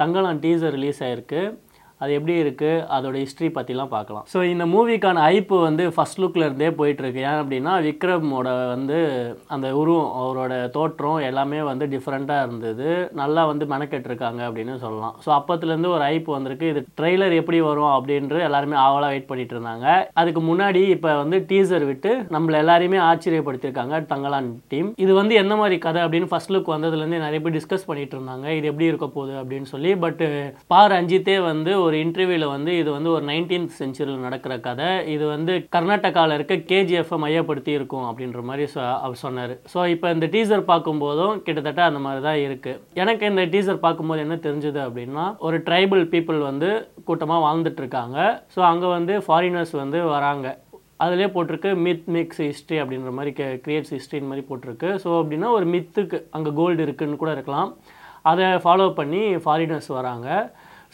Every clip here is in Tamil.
தங்கலாம் டீசர் ரிலீஸ் ஆயிருக்கு. அது எப்படி இருக்குது அதோட ஹிஸ்ட்ரி பற்றிலாம் பார்க்கலாம். ஸோ இந்த மூவிக்கான ஐப்பு வந்து ஃபஸ்ட் லுக்லேருந்தே போயிட்டுருக்கு. ஏன் அப்படின்னா விக்ரமோட வந்து அந்த உருவம் அவரோட தோற்றம் எல்லாமே வந்து டிஃப்ரெண்ட்டாக இருந்தது. நல்லா வந்து மெனக்கெட்டிருக்காங்க அப்படின்னு சொல்லலாம். ஸோ அப்போத்துலேருந்து ஒரு ஐப்பு வந்திருக்கு. இது ட்ரெய்லர் எப்படி வரும் அப்படின்ட்டு எல்லாருமே ஆவலாக வெயிட் பண்ணிட்டு இருந்தாங்க. அதுக்கு முன்னாடி இப்போ வந்து டீசர் விட்டு நம்மள எல்லாரையுமே ஆச்சரியப்படுத்தியிருக்காங்க தங்கலான் டீம் இது வந்து என்ன மாதிரி கதை அப்படின்னு ஃபர்ஸ்ட் லுக் வந்ததுலேருந்து நிறைய பேர் டிஸ்கஸ் பண்ணிட்டு இருந்தாங்க. இது எப்படி இருக்க போகுது அப்படின்னு சொல்லி. பட் பார் அஞ்சித்தே வந்து ஒரு இன்டர்வியூவில் வந்து இது வந்து ஒரு நைன்டீன்த் செஞ்சுரியில் நடக்கிற கதை. இது வந்து கர்நாடகாவில் இருக்க கேஜிஎஃப்பை மையப்படுத்தி இருக்கும் அப்படின்ற மாதிரி சொ- அவர் சொன்னார். ஸோ இப்போ இந்த டீசர் பார்க்கும்போதும் கிட்டத்தட்ட அந்த மாதிரி தான் இருக்குது எனக்கு இந்த டீசர் பார்க்கும்போது என்ன தெரிஞ்சுது அப்படின்னா ஒரு ட்ரைபல் பீப்புள் வந்து கூட்டமாக வாழ்ந்துட்டுருக்காங்க ஸோ அங்கே வந்து ஃபாரினர்ஸ் வந்து வராங்க. அதிலே போட்டிருக்கு மித் மிக்ஸ் ஹிஸ்ட்ரி அப்படின்ற மாதிரி கிரியேட்ஸ் ஹிஸ்ட்ரின்னு மாதிரி போட்டிருக்கு. ஸோ அப்படின்னா ஒரு மித்துக்கு அங்கே கோல்டு இருக்குதுன்னு கூட இருக்கலாம். அதை ஃபாலோ பண்ணி ஃபாரினர்ஸ் வராங்க.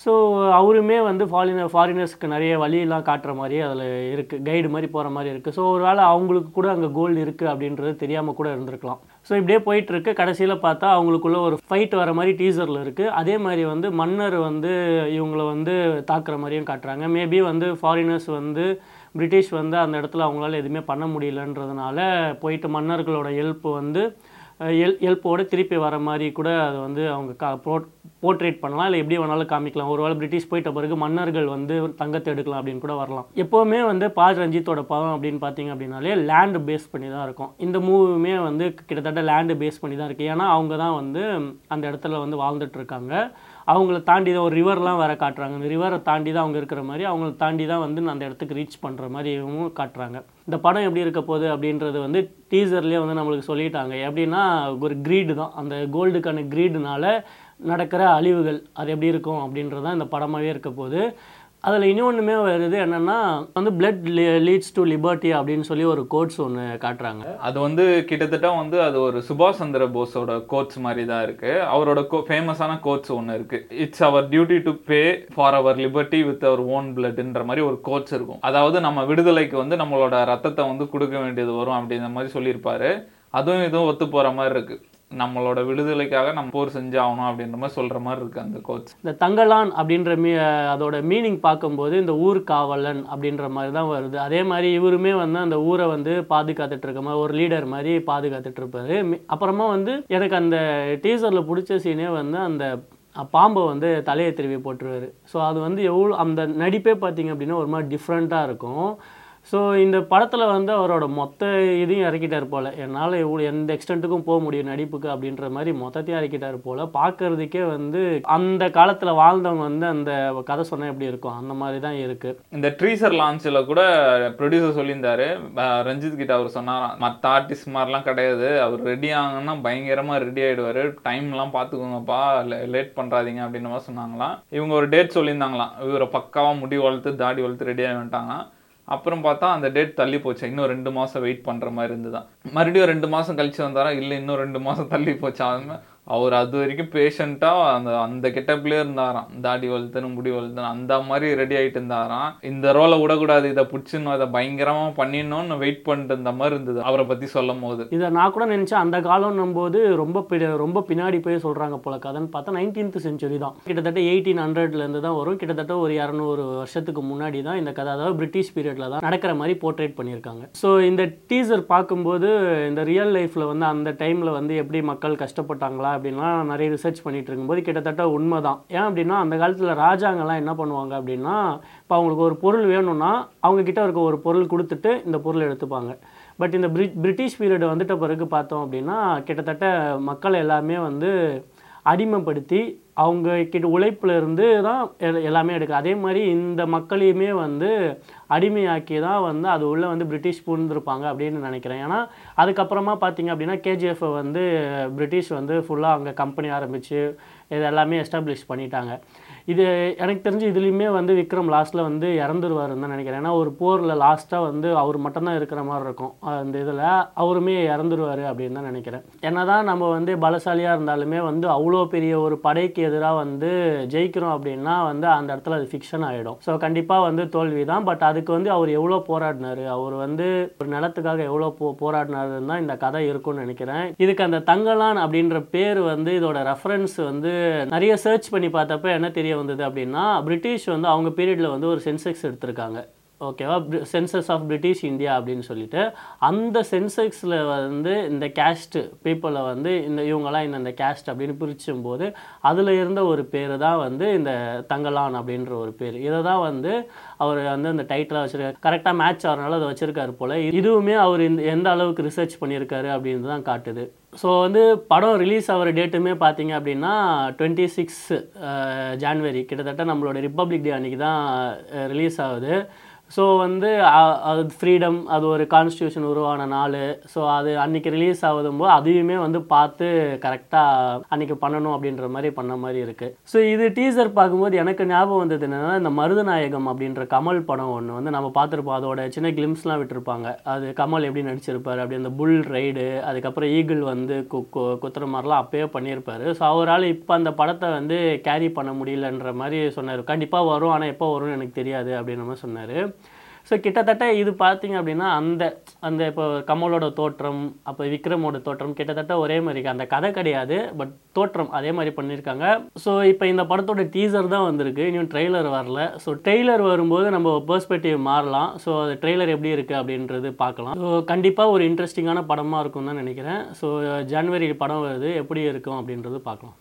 ஸோ அவருமே வந்து ஃபாரினர் ஃபாரினர்ஸ்க்கு நிறைய வழியெல்லாம் காட்டுற மாதிரி அதில் இருக்குது கைடு மாதிரி போகிற மாதிரி இருக்குது ஸோ ஒரு வேளை அவங்களுக்கு கூட அங்கே கோல்டு இருக்குது அப்படின்றது தெரியாமல் கூட இருந்திருக்கலாம். ஸோ இப்படியே போயிட்டுருக்கு. கடைசியில் பார்த்தா அவங்களுக்குள்ள ஒரு ஃபைட் வர மாதிரி டீசரில் இருக்குது அதே மாதிரி வந்து மன்னர் வந்து இவங்கள வந்து தாக்குற மாதிரியும் காட்டுறாங்க. மேபி வந்து ஃபாரினர்ஸ் வந்து பிரிட்டிஷ் வந்து அந்த இடத்துல அவங்களால எதுவுமே பண்ண முடியலன்றதுனால போயிட்டு மன்னர்களோட ஹெல்ப் வந்து எல் ஹெல்ப்போட திருப்பி வர மாதிரி கூட அதை வந்து அவங்க கா போர்ட்ரேட் பண்ணலாம். இல்லை எப்படி வேணாலும் காமிக்கலாம். ஒருவேளை பிரிட்டிஷ் போயிட்ட பிறகு மன்னர்கள் வந்து தங்கத்தை எடுக்கலாம் அப்படின்னு கூட வரலாம். எப்போவுமே வந்து பால் ரஞ்சித்தோட படம் அப்படின்னு பார்த்தீங்க அப்படின்னாலே லேண்டு பேஸ் பண்ணி தான் இருக்கும். இந்த மூவியுமே வந்து கிட்டத்தட்ட லேண்டு பேஸ் பண்ணி தான் இருக்குது ஏன்னா அவங்க தான் வந்து அந்த இடத்துல வந்து வாழ்ந்துட்டு இருக்காங்க. அவங்கள தாண்டி தான் ஒரு ரிவர்லாம் வேறு காட்டுறாங்க. இந்த ரிவரை தாண்டி தான் அவங்க இருக்கிற மாதிரி அவங்கள தாண்டி தான் வந்து அந்த இடத்துக்கு ரீச் பண்ணுற மாதிரியும் காட்டுறாங்க. இந்த படம் எப்படி இருக்க போகுது அப்படின்றது வந்து டீசர்லேயே வந்து நம்மளுக்கு சொல்லிட்டாங்க. எப்படின்னா ஒரு க்ரீடு தான். அந்த கோல்டுக்கான க்ரீடுனால நடக்கிற அழிவுகள் அது எப்படி இருக்கும் அப்படின்றது தான் இந்த படமாகவே இருக்க போகுது. அதில் இன்னொன்றுமே வருது என்னென்னா வந்து பிளட் லீட்ஸ் டு லிபர்ட்டி அப்படின்னு சொல்லி ஒரு கோட்ஸ் ஒன்று காட்டுறாங்க. அது வந்து கிட்டத்தட்ட வந்து அது ஒரு சுபாஷ் சந்திர போஸோட கோட்ஸ் மாதிரி தான் இருக்குது அவரோட கோ ஃபேமஸான கோட்ஸ் ஒன்று இருக்குது it's our duty to pay for our liberty with our own பிளட்ன்ற மாதிரி ஒரு கோட்ஸ் இருக்கும். அதாவது நம்ம விடுதலைக்கு வந்து நம்மளோட ரத்தத்தை வந்து கொடுக்க வேண்டியது வரும் அப்படின்ற மாதிரி சொல்லியிருப்பாரு. அதுவும் இதுவும் ஒத்து போகிற மாதிரி இருக்குது நம்மளோட விடுதலைக்காக நம்ம போர் செஞ்சாகணும் அப்படின்ற மாதிரி சொல்கிற மாதிரி இருக்குது அந்த கோச் இந்த தங்கலான் அப்படின்ற மீ அதோட மீனிங் பார்க்கும்போது இந்த ஊர் காவலன் அப்படின்ற மாதிரி தான் வருது. அதே மாதிரி இவருமே வந்து அந்த ஊரை வந்து பாதுகாத்துட்டு இருக்க மாதிரி ஒரு லீடர் மாதிரி பாதுகாத்துட்டு இருப்பாரு. அப்புறமா வந்து எனக்கு அந்த டீசரில் பிடிச்ச சீனே வந்து அந்த பாம்பை வந்து தலையை திருவி போட்டுருவார். ஸோ அது வந்து எவ்வளோ அந்த நடிப்பே பார்த்தீங்க அப்படின்னா ஒரு மாதிரி டிஃப்ரெண்ட்டாக இருக்கும். ஸோ இந்த படத்தில் வந்து அவரோட மொத்த இதையும் இறக்கிட்டார் போல். என்னால் இவ்வளோ எந்த எக்ஸ்டென்ட்டுக்கும் போக முடியும் நடிப்புக்கு அப்படின்ற மாதிரி மொத்தத்தையும் இறக்கிட்டார் போல். பார்க்கறதுக்கே வந்து அந்த காலத்தில் வாழ்ந்தவங்க வந்து அந்த கதை சொன்னால் எப்படி இருக்கும்? அந்த மாதிரி தான் இருக்குது இந்த ட்ரீசர் லான்ச்சில் கூட ப்ரொடியூசர் சொல்லியிருந்தாரு. ரஞ்சித் கிட்ட அவர் சொன்னாராம் மற்ற ஆர்டிஸ்ட் மாதிரிலாம் கிடையாது. அவர் ரெடி ஆகணும்னா பயங்கரமாக ரெடி ஆகிடுவார் டைம்லாம் பார்த்துக்கோங்கப்பா லேட் பண்ணுறாதீங்க அப்படின்ற மாதிரி சொன்னாங்களாம். இவங்க ஒரு டேட் சொல்லியிருந்தாங்களாம். இவரை பக்காவாக முடி வளர்த்து தாடி வளர்த்து ரெடி ஆகிட்டாங்களாம் அப்புறம் பார்த்தா அந்த டேட் தள்ளி போச்சு. இன்னும் ரெண்டு மாதம் வெயிட் பண்ணுற மாதிரி இருந்துதான். மறுபடியும் ரெண்டு மாதம் கழிச்சு வந்தாரா? இல்லை இன்னும் ரெண்டு மாதம் தள்ளி போச்சு? அது அவர் அது வரைக்கும் பேஷண்ட்டாக அந்த அந்த கெட்டப்லேயே இருந்தாராம். தாடி வளர்த்துன்னு முடி வளர்த்துன்னு அந்த மாதிரி ரெடி ஆகிட்டு இருந்தாராம். இந்த ரோலை விடக்கூடாது இதை பிடிச்சிடணும் இதை பயங்கரமாக பண்ணிடணும்னு வெயிட் பண்ணிட்டு இருந்த மாதிரி இருந்தது அவரை பற்றி சொல்லும் போது இதை நான் கூட நினச்சேன் அந்த காலம்னும் போது ரொம்ப பி- ரொம்ப பின்னாடி போய் சொல்கிறாங்க போல கதைன்னு பார்த்தா நைன்டீன்த் செஞ்சுரி தான். கிட்டத்தட்ட எயிட்டீன் ஹண்ட்ரட்லேருந்து தான் வரும். கிட்டத்தட்ட ஒரு இரநூறு வருஷத்துக்கு முன்னாடி தான் இந்த கதை அதாவது பிரிட்டிஷ் பீரியடில் தான் நடக்கிற மாதிரி போர்ட்ரேட் பண்ணியிருக்காங்க. ஸோ இந்த டீசர் பார்க்கும்போது இந்த ரியல் லைஃப்பில் வந்து அந்த டைமில் வந்து எப்படி மக்கள் கஷ்டப்பட்டாங்களா அப்படின்லாம் நிறைய ரிசர்ச் பண்ணிகிட்டு இருக்கும்போது கிட்டத்தட்ட உண்மை தான் ஏன் அப்படின்னா அந்த காலத்தில் ராஜாங்கெல்லாம் என்ன பண்ணுவாங்க அப்படின்னா இப்போ அவங்களுக்கு ஒரு பொருள் வேணும்னா அவங்கக்கிட்ட இருக்க ஒரு பொருள் கொடுத்துட்டு இந்த பொருள் எடுத்துப்பாங்க. பட் இந்த பிரி பிரிட்டிஷ் பீரியடு வந்துட்ட பிறகு பார்த்தோம் அப்படின்னா கிட்டத்தட்ட மக்கள் எல்லாமே வந்து அடிமைப்படுத்தி அவங்க கிட்ட உழைப்பில் இருந்து தான் எல்லாமே எடுக்க அதே மாதிரி இந்த மக்களையுமே வந்து அடிமையாக்கி தான் வந்து அது உள்ளே வந்து பிரிட்டிஷ் பூந்திருப்பாங்க அப்படின்னு நினைக்கிறேன். ஏன்னா அதுக்கப்புறமா பார்த்தீங்க அப்படின்னா கேஜிஎஃப்பை வந்து பிரிட்டிஷ் வந்து ஃபுல்லாக அங்கே கம்பெனி ஆரம்பித்து இது எல்லாமே எஸ்டாப்ளிஷ் பண்ணிட்டாங்க. இது எனக்கு தெரிஞ்சு இதுலேயுமே வந்து விக்ரம் லாஸ்ட்டில் வந்து இறந்துருவாருன்னு தான் நினைக்கிறேன். ஏன்னா ஒரு போரில் லாஸ்ட்டாக வந்து அவர் மட்டும்தான் இருக்கிற மாதிரி இருக்கும் அந்த இதில். அவருமே இறந்துருவார் அப்படின்னு தான் நினைக்கிறேன். என்ன தான் நம்ம வந்து பலசாலியாக இருந்தாலுமே வந்து அவ்வளோ பெரிய ஒரு படைக்கு எதிராக வந்து ஜெயிக்கிறோம் அப்படின்னா வந்து அந்த இடத்துல அது ஃபிக்ஷன் ஆகிடும் ஸோ கண்டிப்பாக வந்து தோல்வி தான். பட் அதுக்கு வந்து அவர் எவ்வளோ போராடினாரு அவர் வந்து ஒரு நிலத்துக்காக எவ்வளோ போ போராடினாருன்னு தான் இந்த கதை இருக்கும்னு நினைக்கிறேன். இதுக்கு அந்த தங்கலான் அப்படின்ற பேர் வந்து இதோட ரெஃபரன்ஸ் வந்து நிறைய சர்ச் பண்ணி பார்த்தப்ப என்ன தெரியும் தெரிய வந்தது அப்படின்னா பிரிட்டிஷ் வந்து அவங்க பீரியடில் வந்து ஒரு சென்செக்ஸ் எடுத்திருக்காங்க. ஓகேவா? சென்சஸ் ஆஃப் பிரிட்டிஷ் இந்தியா அப்படின்னு சொல்லிட்டு அந்த சென்செக்ஸில் வந்து இந்த கேஸ்ட்டு பீப்புளை வந்து இந்த இவங்கெல்லாம் இந்த கேஸ்ட் அப்படின்னு பிரிச்சும் போது அதில் இருந்த ஒரு பேர் தான் வந்து இந்த தங்கலான் அப்படின்ற ஒரு பேர். இதை தான் வந்து அவர் வந்து அந்த டைட்டிலாக வச்சுருக்காரு. கரெக்டாக மேட்ச் ஆகிறனால அதை வச்சுருக்காரு போல். இதுவுமே அவர் இந்த எந்த அளவுக்கு ரிசர்ச் பண்ணியிருக்காரு அப்படின்னு தான் காட்டுது. ஸோ வந்து படம் ரிலீஸ் ஆகிற டேட்டுமே பார்த்தீங்க அப்படின்னா டுவெண்ட்டி சிக்ஸ் ஜான்வரி கிட்டத்தட்ட நம்மளோட ரிப்பப்ளிக் டே அன்றைக்கி தான் ரிலீஸ் ஆகுது. ஸோ வந்து அது ஃப்ரீடம் அது ஒரு கான்ஸ்டியூஷன் உருவான நாள். ஸோ அது அன்றைக்கி ரிலீஸ் ஆகுதும்போது அதையுமே வந்து பார்த்து கரெக்டாக அன்னைக்கு பண்ணணும் அப்படின்ற மாதிரி பண்ண மாதிரி இருக்குது ஸோ இது டீசர் பார்க்கும்போது எனக்கு ஞாபகம் வந்தது என்னென்னா இந்த மருதநாயகம் அப்படின்ற கமல் படம் ஒன்று வந்து நம்ம பார்த்துருப்போம். அதோட சின்ன கிளிம்ஸ்லாம் விட்டுருப்பாங்க. அது கமல் எப்படி நடிச்சிருப்பாரு அப்படி அந்த புல் ரைடு அதுக்கப்புறம் ஈகிள் வந்து கு குத்துற மாதிரிலாம் அப்பயே பண்ணியிருப்பார். ஸோ அவரால் இப்போ அந்த படத்தை வந்து கேரி பண்ண முடியலன்ற மாதிரி சொன்னார். கண்டிப்பாக வரும் ஆனால் எப்போ வரும்னு எனக்கு தெரியாது அப்படின்ற மாதிரி சொன்னார். ஸோ கிட்டத்தட்ட இது பார்த்தீங்க அப்படின்னா அந்த அந்த இப்போ கமலோட தோற்றம் அப்போ விக்ரமோட தோற்றம் கிட்டத்தட்ட ஒரே மாதிரி இருக்கு. அந்த கதை கிடையாது பட் தோற்றம் அதே மாதிரி பண்ணியிருக்காங்க. ஸோ இப்போ இந்த படத்தோட டீசர் தான் வந்திருக்கு. இன்னும் ட்ரெய்லர் வரல. ஸோ ட்ரெய்லர் வரும்போது நம்ம பெர்ஸ்பெக்டிவ் மாறலாம். ஸோ அது ட்ரெய்லர் எப்படி இருக்குது அப்படின்றது பார்க்கலாம். ஸோ கண்டிப்பாக ஒரு இன்ட்ரெஸ்டிங்கான படமாக இருக்கும்னு தான் நினைக்கிறேன். ஸோ ஜனவரி படம் வருது. எப்படி இருக்கும் அப்படின்றது பார்க்கலாம்.